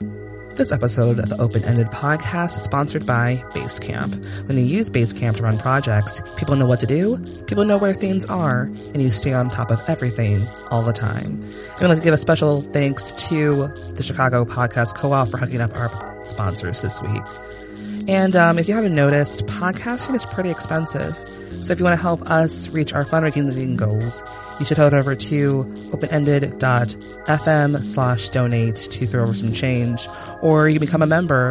This episode of the Open Ended Podcast is sponsored by Basecamp. When you use Basecamp to run projects, people know what to do, people know where things are, and you stay on top of everything all the time. I'd like to give a special thanks to the Chicago Podcast Co-op for hooking up our sponsors this week. And um, if you haven't noticed, podcasting is pretty expensive. So if you want to help us reach our fundraising goals, you should head over to openended.fm slash donate to throw over some change, or you can become a member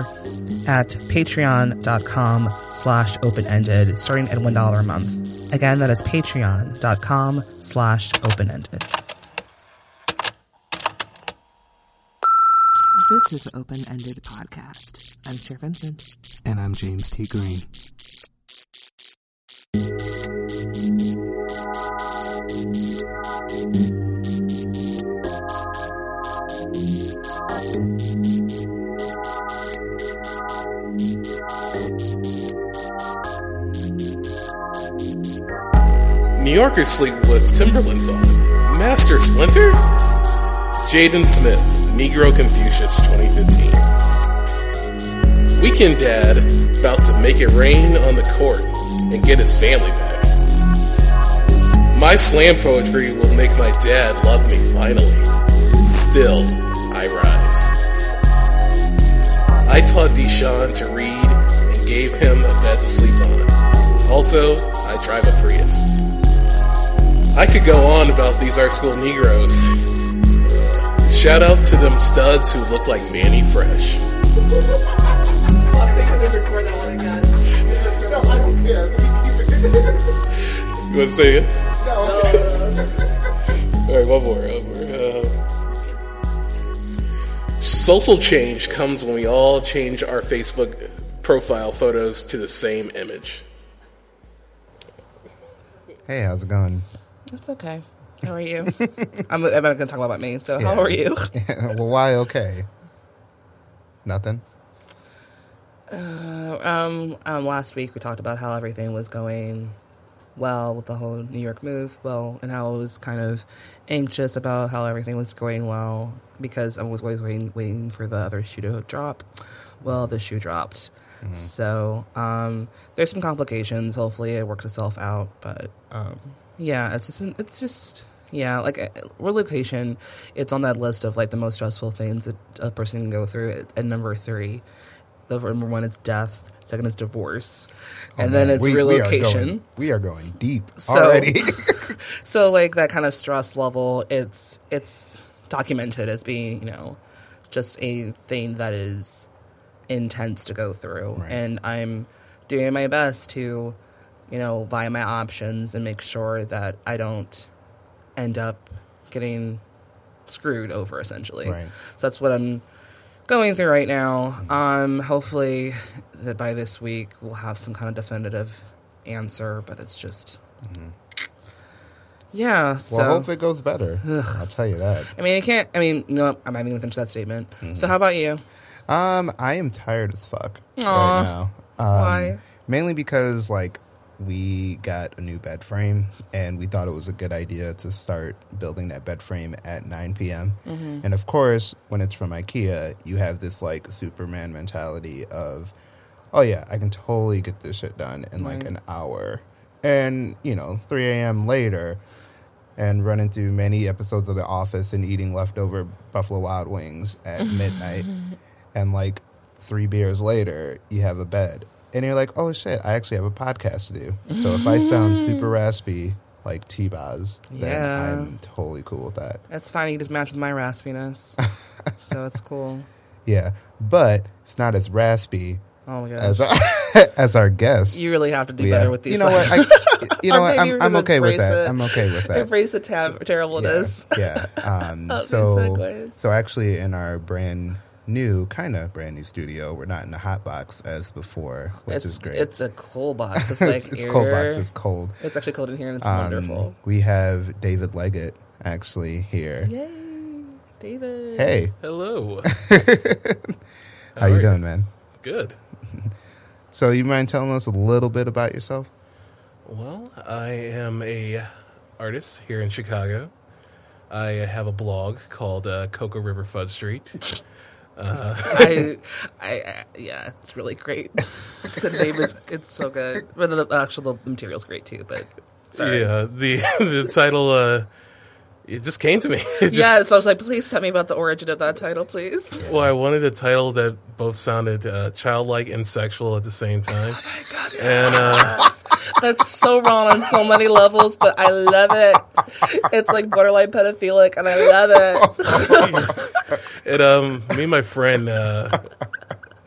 at patreon.com slash openended, starting at $1 a month. Again, that is patreon.com slash openended. This is the Open Ended Podcast. I'm Cher Vincent. And I'm James T. Green. New Yorkers sleep with Timberlands on. Master Splinter? Jaden Smith, Negro Confucius 2015. Weekend Dad about to make it rain on the court and get his family back. My slam poetry will make my dad love me finally. Still, I rise. I taught Deshaun to read and gave him a bed to sleep on. Also, I drive a Prius. I could go on about these art school Negroes. Shout out to them studs who look like Mannie Fresh. You want to say it? No. Alright, one more. One more. Uh, social change comes when we all change our Facebook profile photos to the same image. Hey, how's it going? It's okay. How are you? I'm, I'm not going to talk about me, so how are you? well, why okay? Nothing? Uh, um, um, last week we talked about how everything was going well with the whole New York move, well, and how I was kind of anxious about how everything was going well because I was always waiting, waiting for the other shoe to drop. Well, the shoe dropped. Mm-hmm. So um, there's some complications. Hopefully, it works itself out. But um, yeah, it's just it's just yeah, like uh, relocation. It's on that list of like the most stressful things that a person can go through. At, at number three, the number one is death. Second is divorce, Oh, and then man, it's we- we are relocation. going- We are going, deep So- already. so like that kind of stress level, it's it's documented as being you know just a thing that is intense to go through, Right. and I'm doing my best to you know via my options and make sure that I don't end up getting screwed over essentially. Right. So that's what I'm going through right now. Um, hopefully that by this week we'll have some kind of definitive answer, but it's just yeah. So Mm-hmm. well, hope it goes better. I'll tell you that. I mean, I can't. I mean, no, I'm not even gonna finish that statement. Mm-hmm. So how about you? Um, I am tired as fuck Aw. right now. Um, Why? Mainly because like we got a new bed frame and we thought it was a good idea to start building that bed frame at 9 p.m. Mm-hmm. And of course, when it's from IKEA, you have this like Superman mentality of, oh yeah, I can totally get this shit done in like an hour. And you know, 3 a.m. later, and running through many episodes of The Office and eating leftover Buffalo Wild Wings at midnight. and like three beers later, you have a bed. And you're like, oh shit, I actually have a podcast to do. So if I sound super raspy like T Boz, then Yeah. I'm totally cool with that. That's fine. You just match with my raspiness, so it's cool. Yeah. But it's not as raspy Oh my as our, as our guest. you really have to do better with these. You know what? I, you know what? I'm, you're I'm gonna okay with embrace that. it. I'm okay with that. Embrace the tab- terribleness. Yeah. yeah. Um, these so, segues. so actually, in our brand new, kind of brand new studio, we're not in a hot box as before, which it's is great. it's a cool box. It's like it's, it's cold box. It's cold. It's actually cold in here and it's Um, wonderful. We have David Leggett actually here. Yay, David. Hey, Hello. how are you you? doing, man? Good. So, you mind telling us a little bit about yourself? Well, I am a artist here in Chicago. I have a blog called uh, Cocoa River Fud Street. I, I, I, yeah, it's really great. the name is it's so good. But the actual the material's great too. But sorry. Yeah, the the title uh, it just came to me. Just, yeah, so I was like, please tell me about the origin of that title, please. Well, I wanted a title that both sounded uh, childlike and sexual at the same time. and uh, That's so wrong on so many levels, but I love it. It's like borderline pedophilic, and I love it. It um me and my friend uh,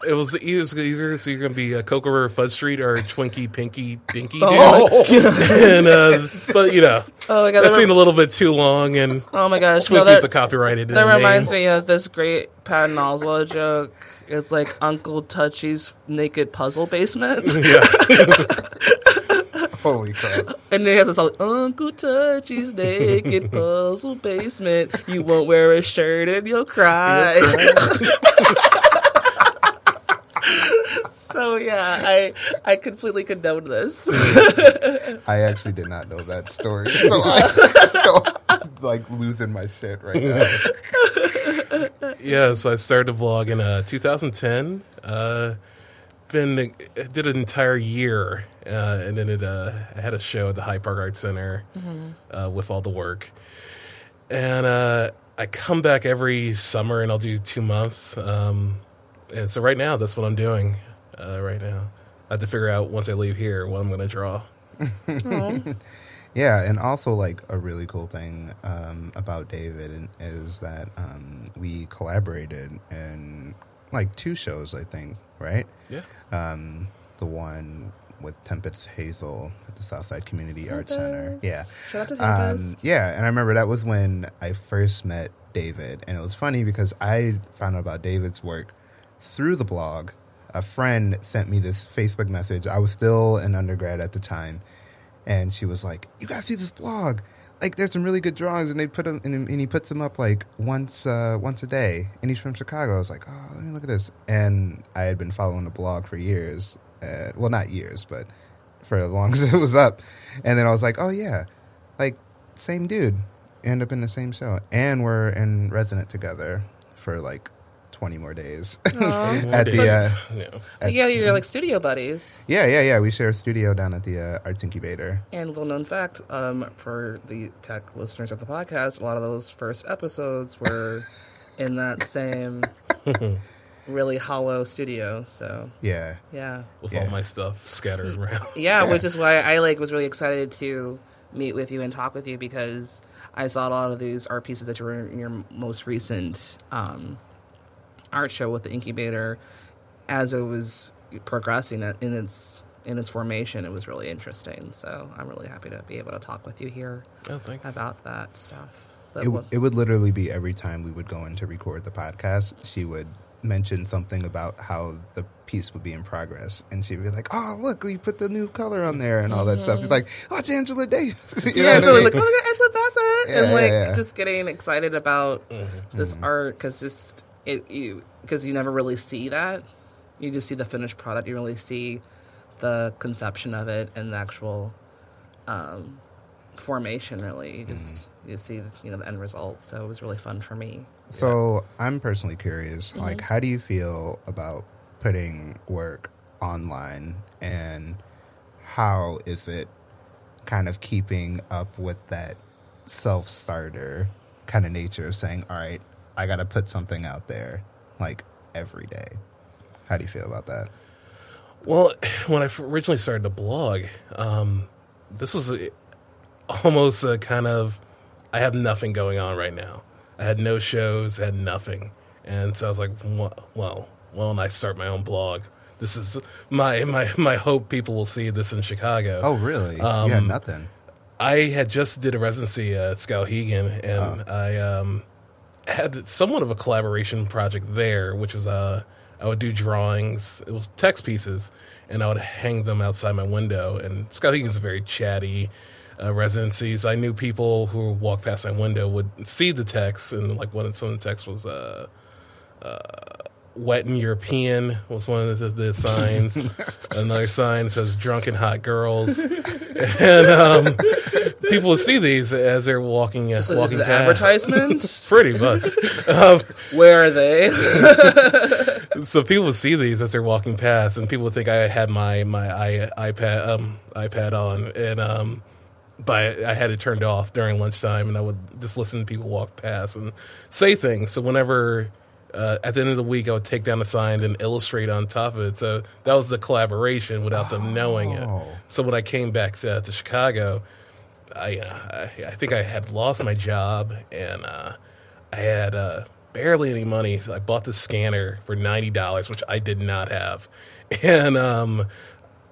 it was it was either so you're gonna be a Coca River Fud Street or Twinkie Pinky Dinky dude. and uh, but you know Oh my god, that that, seemed a little bit too long and oh my gosh, no, that, a copyrighted that uh, reminds name. me of this great Patton Oswalt joke. It's like Uncle Touchy's naked puzzle basement, yeah Holy crap! and then he has a song Uncle Touchy's naked puzzle basement. You won't wear a shirt and you'll cry. so yeah, I I completely condone this. I actually did not know that story, so I so I'm like losing my shit right now. yeah so I started a vlog in uh, 2010 uh, been did an entire year uh, and then it uh, I had a show at the Hyde Park Art Center uh, with all the work and uh, I come back every summer and I'll do two months. Um, and so right now, that's what I'm doing. Uh, right now, I have to figure out once I leave here what I'm going to draw. Yeah, and also like a really cool thing um, about David is that um, we collaborated in like two shows, I think, right? Yeah, Um, the one with Tempest Hazel at the Southside Community Arts Center. Yeah. Shout out to Um, yeah, and I remember that was when I first met David, and it was funny because I found out about David's work through the blog. A friend sent me this Facebook message. I was still an undergrad at the time, and she was like, "You gotta see this blog. Like, there's some really good drawings, and they put them, and, and he puts them up like once, uh, once a day. And he's from Chicago. I was like, oh, let me look at this. And I had been following the blog for years. Uh, well, not years, but for as long as it was up. And then I was like, oh yeah, like same dude. End up in the same show, and we're in resident together for like twenty more days. At the uh, yeah. at- yeah, you're like studio buddies. yeah, yeah, yeah. We share a studio down at the uh, Arts Incubator. And little known fact, um, for the PEC listeners of the podcast, a lot of those first episodes were in that same really hollow studio. So Yeah, yeah, with Yeah. all my stuff scattered around. yeah, Yeah. which is why I like was really excited to meet with you and talk with you because I saw a lot of these art pieces that you were in your most recent um, art show with the incubator. As it was progressing in its in its formation, it was really interesting. So I'm really happy to be able to talk with you here Oh, about that stuff. It, what- it would literally be every time we would go in to record the podcast, she would mention something about how the piece would be in progress, and she'd be like, "Oh, look, you put the new color on there and all that stuff." You're like, "Oh, it's Angela Davis." You yeah, what I mean? like, oh my god, Angela Bassett, Yeah, and like yeah, yeah. just getting excited about this Mm-hmm. art because just it you because you never really see that. You just see the finished product. You really see the conception of it and the actual um, formation. Really, you just Mm-hmm. you see you know the end result. So it was really fun for me. So I'm personally curious, like, how do you feel about putting work online, and how is it kind of keeping up with that self-starter kind of nature of saying, "All right, I got to put something out there, like every day." How do you feel about that? Well, when I originally started the blog, um, this was a, almost a kind of I have nothing going on right now. I had no shows, had nothing, and so I was like, well, well, why don't I start my own blog? This is my my my hope. People will see this in Chicago. Oh, really? you had Um, nothing. I had just did a residency at Skowhegan, and I um, had somewhat of a collaboration project there, which was uh, I would do drawings. It was text pieces, and I would hang them outside my window. And Skowhegan is a very chatty uh, residencies. I knew people who walked past my window would see the text, and like one of some of the text was. Uh, Wet and European was one of the, the signs. Another sign says drunken hot girls. and um, people will see these as they're walking, uh, So walking past. advertisements. Pretty much. um, Where are they? so people will see these as they're walking past, and people would think I had my my i iPad um, iPad on, and um, but I had it turned off during lunchtime, and I would just listen to people walk past and say things. So whenever uh, at the end of the week, I would take down the sign and illustrate on top of it. So that was the collaboration without them knowing it. Oh. So when I came back to, to Chicago, I, uh, I I think I had lost my job and uh, I had uh, barely any money. So I bought the scanner for ninety dollars, which I did not have, and um,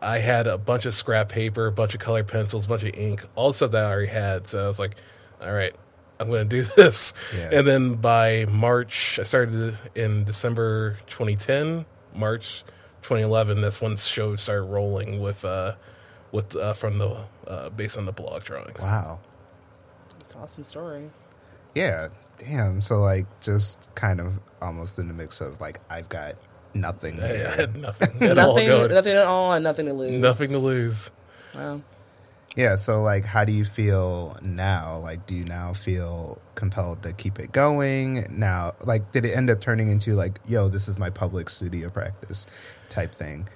I had a bunch of scrap paper, a bunch of colored pencils, a bunch of ink, all the stuff that I already had. So I was like, all right. I'm going to do this. Yeah. And then by March, I started in December 2010, March 2011. That's when the show started rolling with, uh, with uh, from the uh, based on the blog drawings. Wow. It's an awesome story. Yeah. Damn. So like, just kind of almost in the mix of like, I've got nothing I had nothing at all nothing, going. nothing at all, and nothing to lose. Nothing to lose. Wow. Yeah, so like how do you feel now? Like do you now feel compelled to keep it going? Now like did it end up turning into like, yo, this is my public studio practice type thing?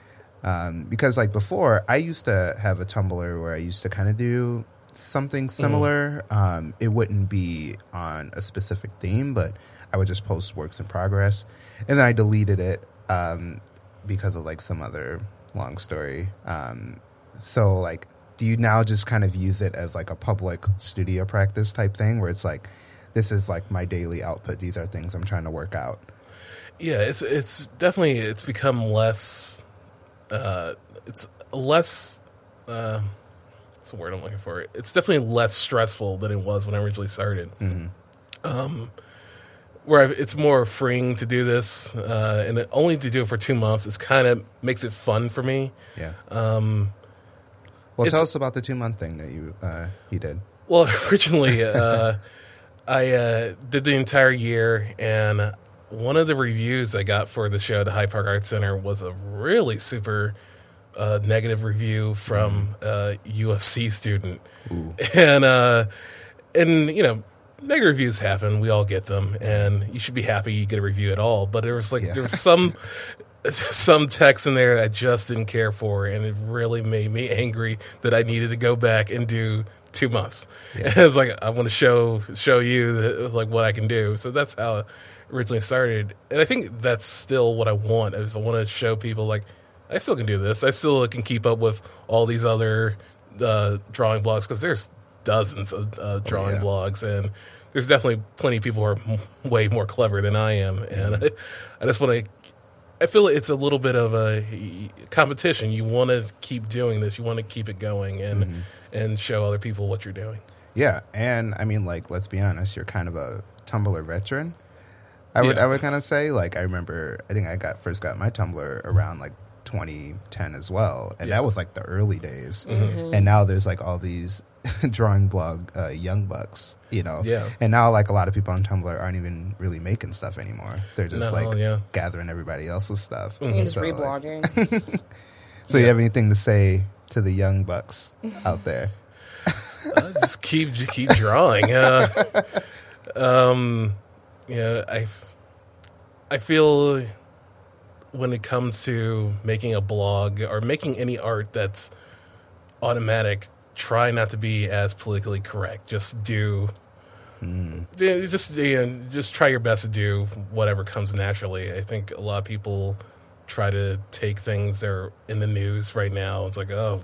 Um, because like before I used to have a Tumblr where I used to kind of do something similar. Um, it wouldn't be on a specific theme, but I would just post works in progress. And then I deleted it um, because of like some other long story. Um, so like do you now just kind of use it as like a public studio practice type thing where it's like this is like my daily output these are things i'm trying to work out Yeah, it's it's definitely it's become less. Uh, it's less. Uh, what's the word I'm looking for? It's definitely less stressful than it was when I originally started. Um, where it's more freeing to do this, uh, and only to do it for two months. It's kind of makes it fun for me. yeah Um, well tell us about the two month thing that you uh you did Well, originally, uh, I uh, did the entire year, and one of the reviews I got for the show at the Hyde Park Arts Center was a really super uh, negative review from a UFC student, and uh, and you know. Negative reviews happen. We all get them, and you should be happy you get a review at all. But there was like Yeah. there was some some text in there I just didn't care for, and it really made me angry that I needed to go back and do two months. Yeah. it's like I want to show show you that, like what I can do. So that's how it originally started, and I think that's still what I want. Is I want to show people like I still can do this. I still can keep up with all these other uh, drawing blogs because there's dozens of uh, oh, drawing yeah. blogs and. There's definitely plenty of people who are m- way more clever than I am, and I, I just want to I feel it's a little bit of a competition. You want to keep doing this. You want to keep it going and mm-hmm. and show other people what you're doing. yeah and i mean like let's be honest you're kind of a tumblr veteran i would Yeah. i would kind of say like i remember i think i got first got my tumblr around like 2010 as well and Yeah. that was like the early days mm-hmm. Mm-hmm. and now there's like all these drawing blog uh, young bucks you know Yeah. and now like a lot of people on tumblr aren't even really making stuff anymore they're just No, like yeah. gathering everybody else's stuff You can just So, like- reblogging. so you have anything to say to the young bucks out there Uh, just keep just keep drawing. Uh, um, yeah, I I feel when it comes to making a blog or making any art that's automatic, try not to be as politically correct. Just do. Yeah, Just yeah, just try your best to do whatever comes naturally. I think a lot of people try to take things that are in the news right now. It's like, oh,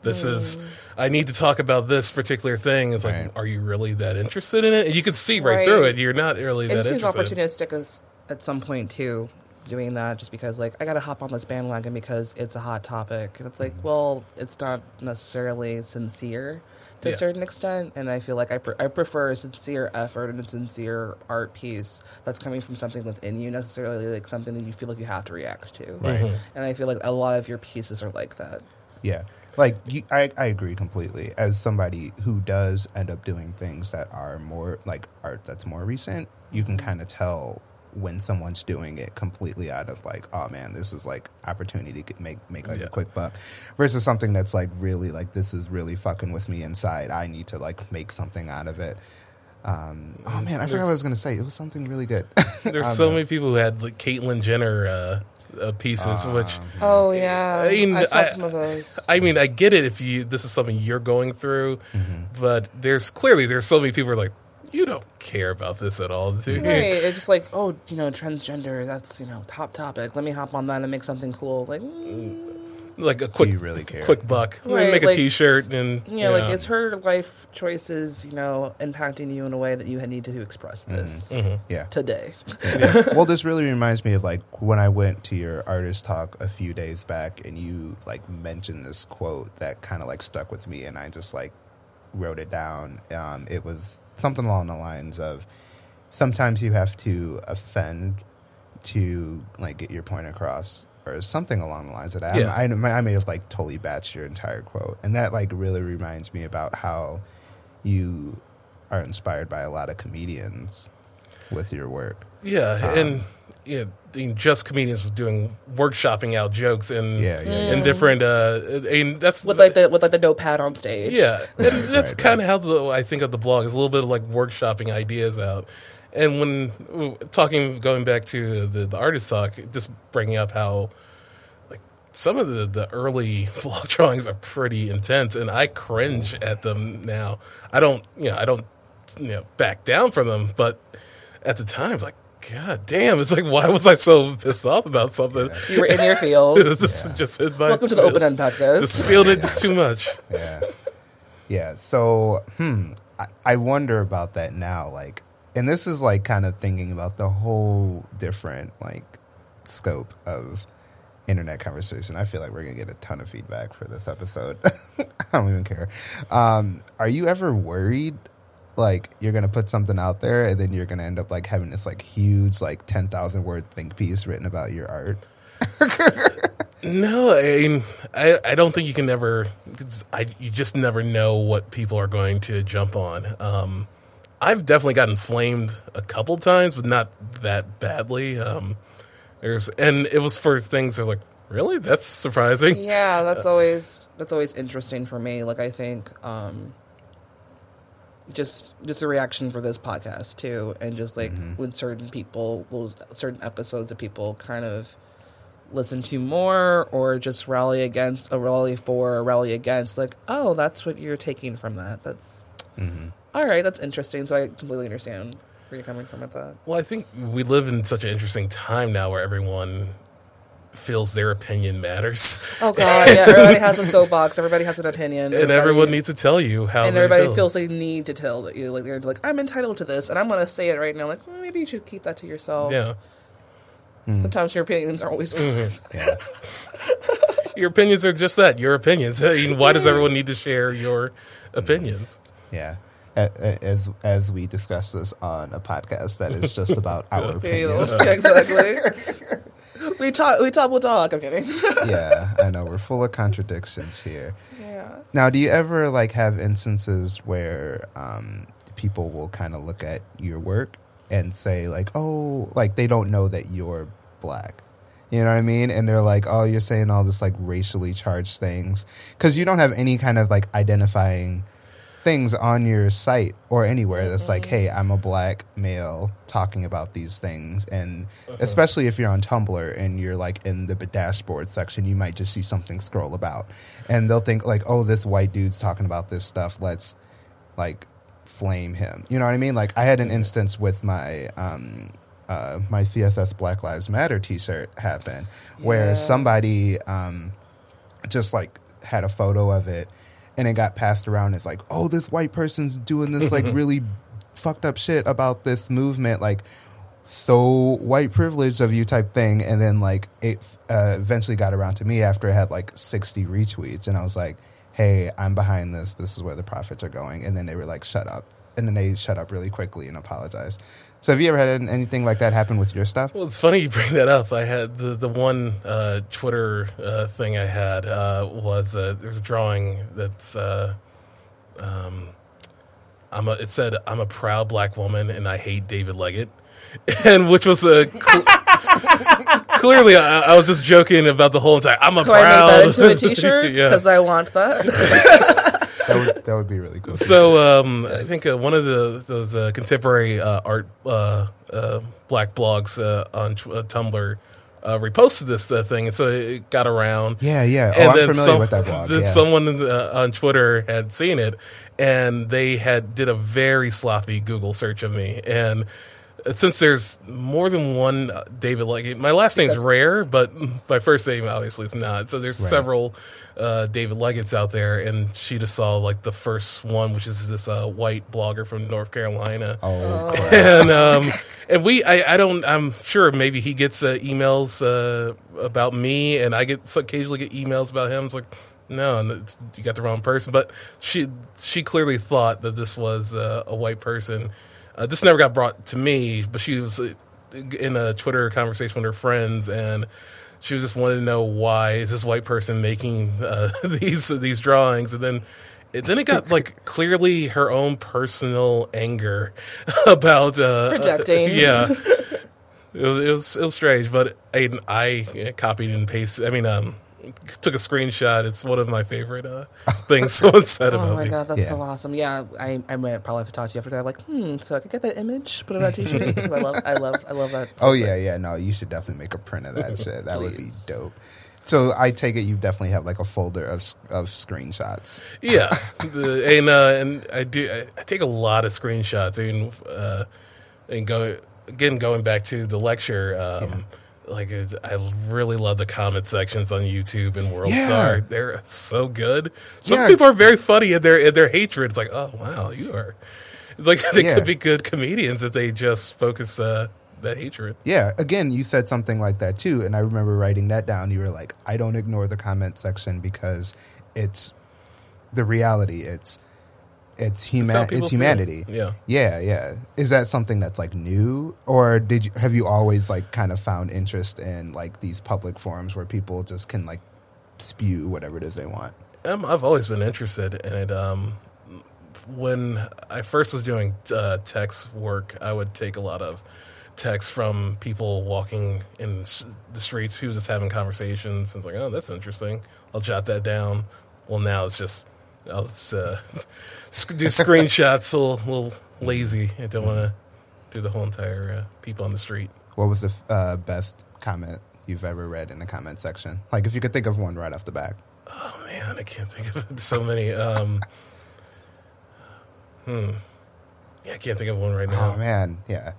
this hmm. is I need to talk about this particular thing. It's like, are you really that interested in it? And you can see right, Right. through it. You're not really it that just seems interested. opportunistic as at some point too doing that just because like i gotta hop on this bandwagon because it's a hot topic and it's like Mm-hmm. well it's not necessarily sincere to Yeah. a certain extent and i feel like I, pre- I prefer a sincere effort and a sincere art piece that's coming from something within you necessarily like something that you feel like you have to react to Right. and i feel like a lot of your pieces are like that Yeah. Like you, I, I agree completely. As somebody who does end up doing things that are more like art that's more recent, you can kind of tell when someone's doing it completely out of like, oh man, this is like opportunity to make make like Yeah. a quick buck, versus something that's like really like this is really fucking with me inside. I need to like make something out of it. Um, oh man, I forgot what I was gonna say. It was something really good. There's so many people who had like Caitlyn Jenner uh, uh, pieces, which Oh yeah, I mean, I saw I- some of those. I mean, I get it if you this is something you're going through, but there's clearly there's so many people who are like, you don't care about this at all, do you? Right, it's just like, oh, you know, transgender. That's you know, top topic. Let me hop on that and make something cool. Like, mm, Like a quick, you really care? quick buck. Let me Right, make a like- T-shirt and yeah, like is her life choices, you know, impacting you in a way that you need to express this yeah. today. well, this really reminds me of like when I went to your artist talk a few days back, and you like mentioned this quote that kind of like stuck with me, and I just like wrote it down. Um, it was something along the lines of sometimes you have to offend to like get your point across. Or something along the lines of that. Yeah. I, I, I may have like totally batched your entire quote, and that like really reminds me about how you are inspired by a lot of comedians with your work. yeah, Um, and yeah, I mean, just comedians doing workshopping out jokes and Yeah, yeah, yeah. and different. Uh, I mean, that's with like the with like the notepad on stage. Yeah, and that's right, kind of how the, I think of the blog is a little bit of like workshopping ideas out. And when talking, going back to the, the artist talk, just bringing up how like some of the, the early blog drawings are pretty intense, and I cringe at them now. I don't, you know, I don't, you know, back down from them, but at the time, it's like, God damn! It's like, why was I so pissed off about something? you were in your field. It's just, just hit my Welcome to the open end podcast. Just feel it just too much. yeah yeah so hmm I, I wonder about that now like and this is like kind of thinking about the whole different like scope of internet conversation i feel like we're gonna get a ton of feedback for this episode i don't even care um are you ever worried like you're gonna put something out there and then you're gonna end up like having this like huge like 10,000 word think piece written about your art No, I mean, I, I don't think you can ever. 'cause I you just never know what people are going to jump on. Um, I've definitely gotten flamed a couple times, but not that badly. Um, there's and it was for things that was like, really, that's surprising. Yeah, that's always that's always interesting for me. Like I think um just just the reaction for this podcast too and just like mm-hmm. when certain people those certain episodes that people kind of listen to more or just rally against a rally for a rally against like oh that's what you're taking from that. That's mm-hmm. all right that's interesting. So i completely understand where you're coming from with that. Well, I think we live in such an interesting time now where everyone feels their opinion matters, oh god yeah everybody has a soapbox everybody has an opinion and everyone needs to tell you how. and everybody feel. feels they need to tell that you like they're like I'm entitled to this and I'm gonna say it right now like well, maybe you should keep that to yourself. Yeah, hmm. Sometimes your opinions aren't always mm-hmm. yeah your opinions are just that. Your opinions. I mean, why does everyone need to share your hmm. opinions? yeah A- a- as as we discuss this on a podcast that is just about our opinions Yeah, exactly. We talk. We talk. We'll talk. I'm kidding. yeah i know we're full of contradictions here yeah. Now, do you ever like have instances where um, people will kind of look at your work and say like, "Oh, like they don't know that you're black." You know what I mean? And they're like, "Oh, you're saying all this like racially charged things because you don't have any kind of like identifying things on your site or anywhere that's like, hey, I'm a black male talking about these things. And especially if you're on Tumblr and you're like in the dashboard section, you might just see something scroll about. And they'll think like, oh, this white dude's talking about this stuff. Let's like flame him. You know what I mean? Like I had an instance with my um uh my CSS Black Lives Matter t-shirt happen where Yeah. somebody um just like had a photo of it and it got passed around as like, oh, this white person's doing this like really fucked up shit about this movement, like so white privilege of you type thing. And then like it uh, eventually got around to me after it had like 60 retweets. And I was like, hey, I'm behind this. This is where the profits are going. And then they were like, shut up. And then they shut up really quickly and apologized. So have you ever had anything like that happen with your stuff? Well, it's funny you bring that up. I had the the one uh, Twitter uh, thing I had uh, was uh, there was a drawing that's uh, um, I'm a, it said I'm a proud black woman and I hate David Leggett, and which was a cl- clearly I, I was just joking about the whole entire. I'm a Can I proud. make that into a T-shirt? yeah. Because I want that. That would that would be really cool. So um, I think uh, one of the those uh, contemporary uh, art uh, uh, black blogs uh, on tw- uh, Tumblr uh, reposted this uh, thing, and so it got around. yeah, yeah. Oh, I'm familiar some- with that blog. then Yeah. someone uh, on Twitter had seen it, and they had did a very sloppy Google search of me. And since there's more than one uh, David Leggett, my last name's Rare, but my first name obviously is not. So there's Right. several uh, David Leggett's out there, and she just saw like the first one, which is this uh, white blogger from North Carolina Oh, crap. and um, and we, I, I don't, I'm sure maybe he gets uh, emails uh, about me, and I get so occasionally get emails about him. It's like, no, you got the wrong person. But she, she clearly thought that this was uh, a white person. Uh, this never got brought to me, but she was uh, in a Twitter conversation with her friends, and she was just wanted to know why is this white person making uh, these these drawings, and then it, then it got like clearly her own personal anger about uh, Projecting. yeah, it was it was it was strange, but I, I copied and pasted. I mean, um, took a screenshot. It's one of my favorite uh, things someone said about me. Oh my me. god, that's Yeah. so awesome! Yeah, I I might probably have to talk to you after that. Like, hmm, so I could get that image, put it on a T-shirt. I love, I love, I love that. Oh yeah, yeah. No, you should definitely make a print of that shit. That would be dope. So I take it you definitely have like a folder of of screenshots. Yeah, the, and uh, and I do. I, I take a lot of screenshots. I mean, uh, and go again going back to the lecture. Um, Like I really love the comment sections on YouTube and World Yeah. Star. They're so good. Some Yeah. people are very funny in their in their hatred. It's like, oh wow, you are. Like they Yeah. could be good comedians if they just focus uh, that hatred. Yeah, again, you said something like that too, and I remember writing that down. You were like, "I don't ignore the comment section because it's the reality. It's it's human. It's feel. humanity. Yeah. yeah, yeah. Is that something that's like new, or did you have you always like kind of found interest in like these public forums where people just can like spew whatever it is they want? Um, I've always been interested in it. Um, when I first was doing uh, text work, I would take a lot of texts from people walking in the streets, people just having conversations. And it's like, oh, that's interesting. I'll jot that down. Well, now it's just, I'll just, uh, do screenshots a little, little lazy. I don't want to do the whole entire uh, people on the street. What was the f- uh, best comment you've ever read in the comment section? Like, if you could think of one right off the back. Oh man, I can't think of so many. Um, hmm. Yeah, I can't think of one right now. Oh man, yeah.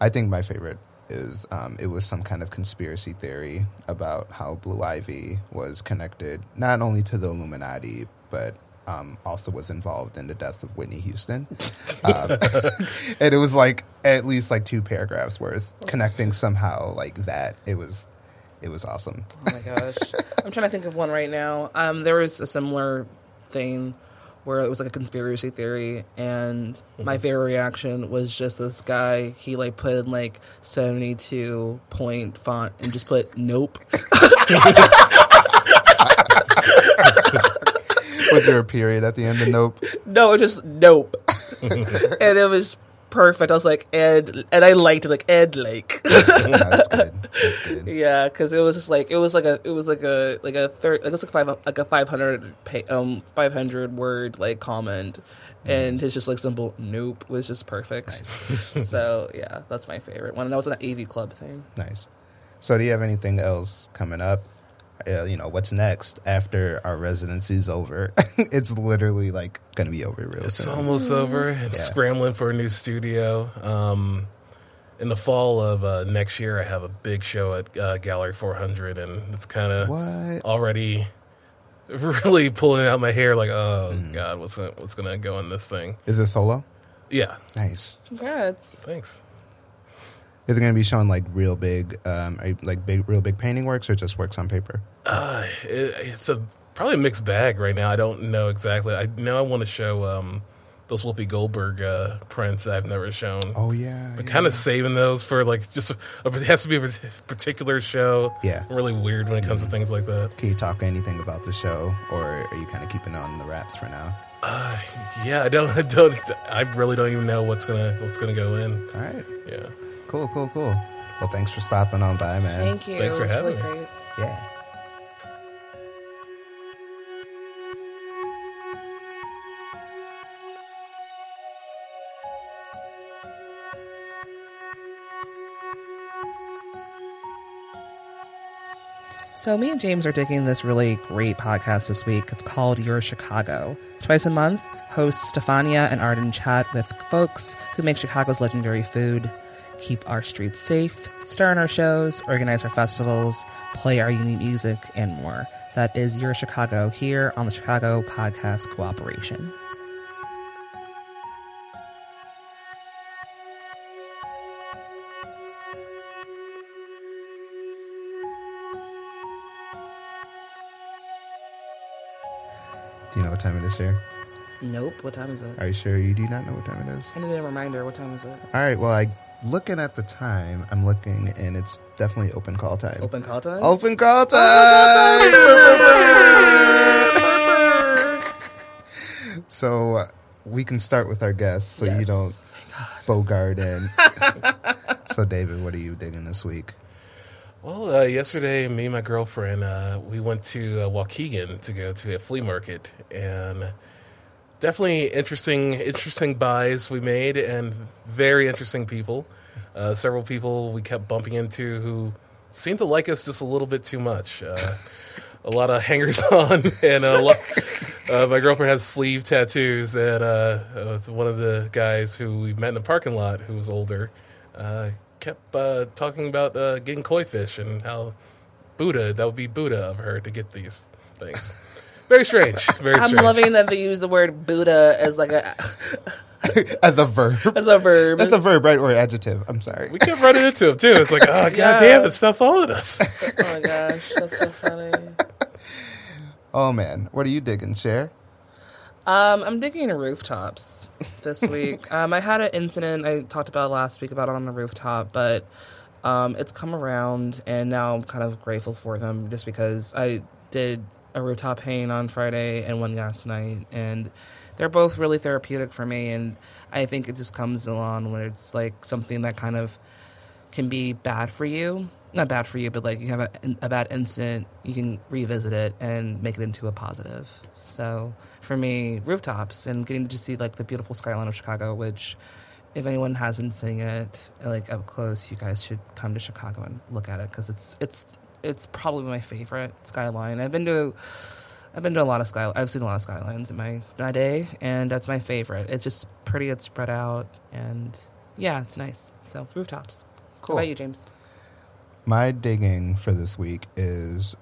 I think my favorite is um, it was some kind of conspiracy theory about how Blue Ivy was connected not only to the Illuminati but um, also was involved in the death of Whitney Houston, um, and it was like at least like two paragraphs worth connecting somehow like that. It was it was awesome. Oh my gosh, I'm trying to think of one right now. Um, there was a similar thing where it was like a conspiracy theory, and my mm-hmm. favorite reaction was just this guy. He like put in like 72 point font and just put nope. Was there a period at the end of Nope? No, it just nope, and it was perfect. I was like, Ed, and I liked it like Ed Lake. That's good. That's good. Yeah, because it was just like it was like a it was like a like a third it was like five like a five hundred um five hundred word like comment, and his just like simple nope was just perfect. so yeah, that's my favorite one. And that was an AV Club thing. Nice. So, do you have anything else coming up? Uh, you know, what's next after our residency's over? it's literally like going to be over real It's soon. almost over. It's Yeah. scrambling for a new studio. Um, in the fall of uh, next year, I have a big show at uh, Gallery 400, and it's kind of already really pulling out my hair. Like, oh Mm. god, what's gonna, what's gonna go in this thing? Is it solo? Yeah, Nice. Congrats! thanks. Is it going to be showing like real big, um, are you- like big, real big painting works or just works on paper? Uh, it, it's a probably a mixed bag right now. I don't know exactly. I know I want to show um, those Whoopi Goldberg uh, prints that I've never shown. Oh yeah. But yeah. kind of saving those for like just a, it has to be a particular show. Yeah. I'm really weird when it comes to things like that. Can you talk anything about the show, or are you kind of keeping on the wraps for now? Uh, yeah, I don't, I don't, I really don't even know what's gonna what's gonna go in. All right. Yeah, Cool, cool, cool. Well, thanks for stopping on by, man. Thank you. Thanks for It having really me. great. Yeah. So, me and James are digging this really great podcast this week. It's called Your Chicago. Twice a month, hosts Stefania and Arden chat with folks who make Chicago's legendary food, keep our streets safe, star in our shows, organize our festivals, play our unique music, and more. That is Your Chicago here on the Chicago Podcast Cooperation. You know what time it is here? Nope. What time is it? Are you sure you do not know what time it is? I need a reminder. What time is it? All right. Well, I looking at the time. I'm looking, and it's definitely open call time. Open call time? Open call time. so uh, we can start with our guests, so you don't bogart in. so, David, what are you digging this week? Well, uh, yesterday, me and my girlfriend, uh, we went to uh, Waukegan to go to a flea market, and definitely interesting, interesting buys we made, and very interesting people. Uh, several people we kept bumping into who seemed to like us just a little bit too much. Uh, a lot of hangers on, and a lot. Uh, my girlfriend has sleeve tattoos, and uh, one of the guys who we met in the parking lot, who was older, kept uh, talking about uh, getting koi fish and how Buddha that would be Buddha of her to get these things. Very strange. Very strange I'm strange. loving that they use the word Buddha as like a As a verb. as a verb. That's a verb, right? Or adjective. I'm sorry. We kept running into him too. It's like, oh god Yeah. damn, it stuff followed us. oh my gosh, that's so funny. Oh man, what are you digging? Share. Um, I'm digging rooftops this week. um, I had an incident I talked about last week about it on the rooftop, but um, it's come around, and now I'm kind of grateful for them just because I did a rooftop paint on Friday and one last night, and they're both really therapeutic for me. And I think it just comes along when it's like something that kind of can be bad for you. Not bad for you, but like you have a, a bad incident, you can revisit it and make it into a positive. So for me, rooftops and getting to see like the beautiful skyline of Chicago, which if anyone hasn't seen it like up close, you guys should come to Chicago and look at it because it's it's it's probably my favorite skyline. I've been to I've been to a lot of sky. I've seen a lot of skylines in my my day, and that's my favorite. It's just pretty. It's spread out, and yeah, it's nice. So rooftops. Cool. How about you, James? My digging for this week is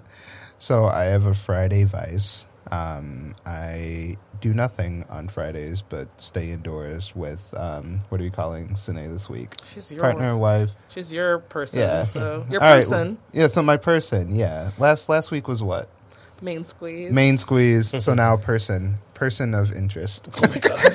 so I have a Friday vice. Um, I do nothing on Fridays but stay indoors with um, what are we calling Sine this week? She's your Partner, wife. She's your person. Yeah. So your All right, person. yeah, so my person. Yeah. Last last week was what? main squeeze. Main squeeze. so now person. Person of interest. Oh my god.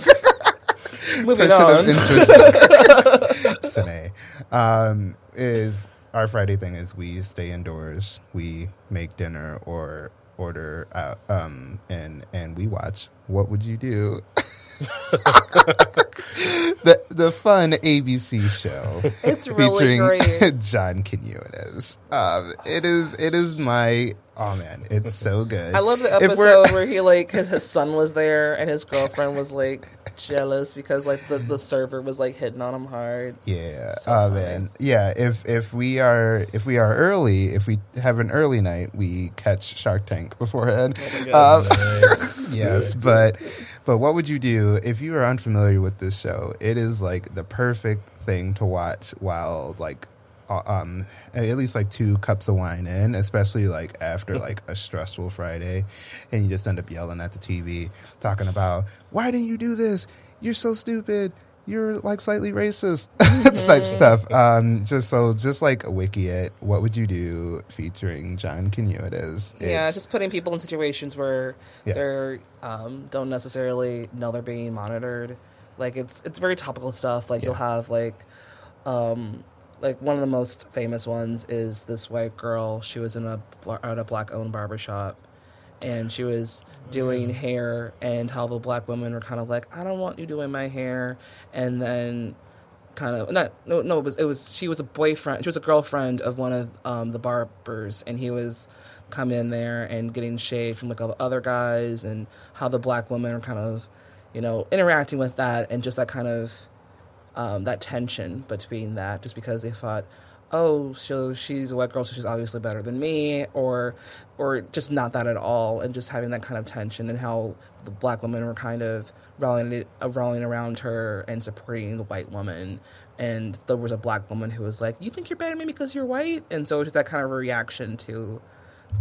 Moving person on. of interest. Sine. Um, is our Friday thing is we stay indoors, we make dinner or order out, um, and and we watch. What would you do? the the fun ABC show It's really featuring great. John Quinones. Um, it is it is my oh man, it's so good. I love the episode where he like his, his son was there and his girlfriend was like jealous because like the, the server was like hitting on him hard. Yeah. So oh funny. man. Yeah. If if we are if we are early, if we have an early night, we catch Shark Tank beforehand. Oh Um, Nice. yes, Nice. but but what would you do if you are unfamiliar with this show? It is like the perfect thing to watch while like um at least like two cups of wine in, especially like after like a stressful Friday, and you just end up yelling at the TV, talking about why didn't you do this? You're so stupid. You're like slightly racist type stuff. Um, just so just like a wiki it. What would you do featuring John Quinones? yeah, It's- Yeah, just putting people in situations where Yeah. they're um, don't necessarily know they're being monitored. Like it's it's very topical stuff. Like you'll have like um, like one of the most famous ones is this white girl. She was in a at a black owned barbershop and she was doing hair and how the black women were kind of like, I don't want you doing my hair and then kind of not no no it was it was she was a boyfriend she was a girlfriend of one of um, the barbers and he was coming in there and getting shade from like all the other guys and how the black women are kind of you know interacting with that and just that kind of um, that tension between that just because they thought oh so she's a white girl so she's obviously better than me or or just not that at all and just having that kind of tension and how the black women were kind of rallying uh, rallying around her and supporting the white woman. And there was a black woman who was like you think you're better than me because you're white? And so just that kind of reaction to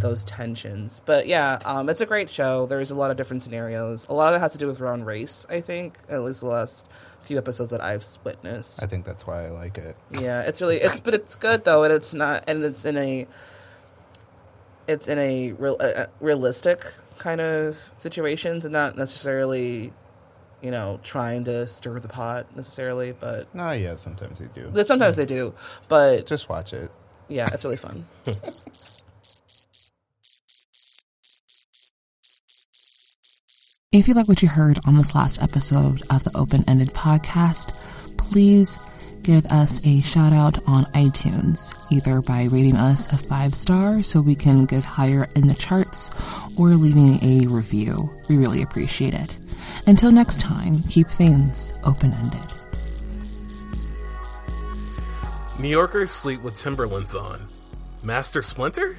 those tensions. But yeah, um, it's a great show. There's a lot of different scenarios. A lot of it has to do with around race, I think, at least the last few episodes that I've witnessed. I think that's why I like it. Yeah, it's really it's but it's good though, and it's not and it's in a it's in a real uh, realistic kind of situations and not necessarily you know trying to stir the pot necessarily, but No, yeah, sometimes they do. sometimes they do. But Just watch it. yeah, it's really fun. If you like what you heard on this last episode of the Open Ended Podcast, please give us a shout out on iTunes, either by rating us a five star so we can get higher in the charts or leaving a review. We really appreciate it. Until next time, keep things open ended. New Yorkers sleep with Timberlands on. Master Splinter?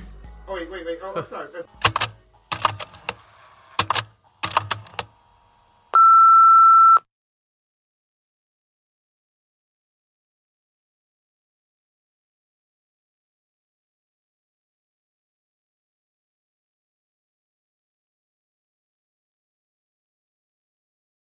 Oh, wait, wait, wait. Oh, sorry.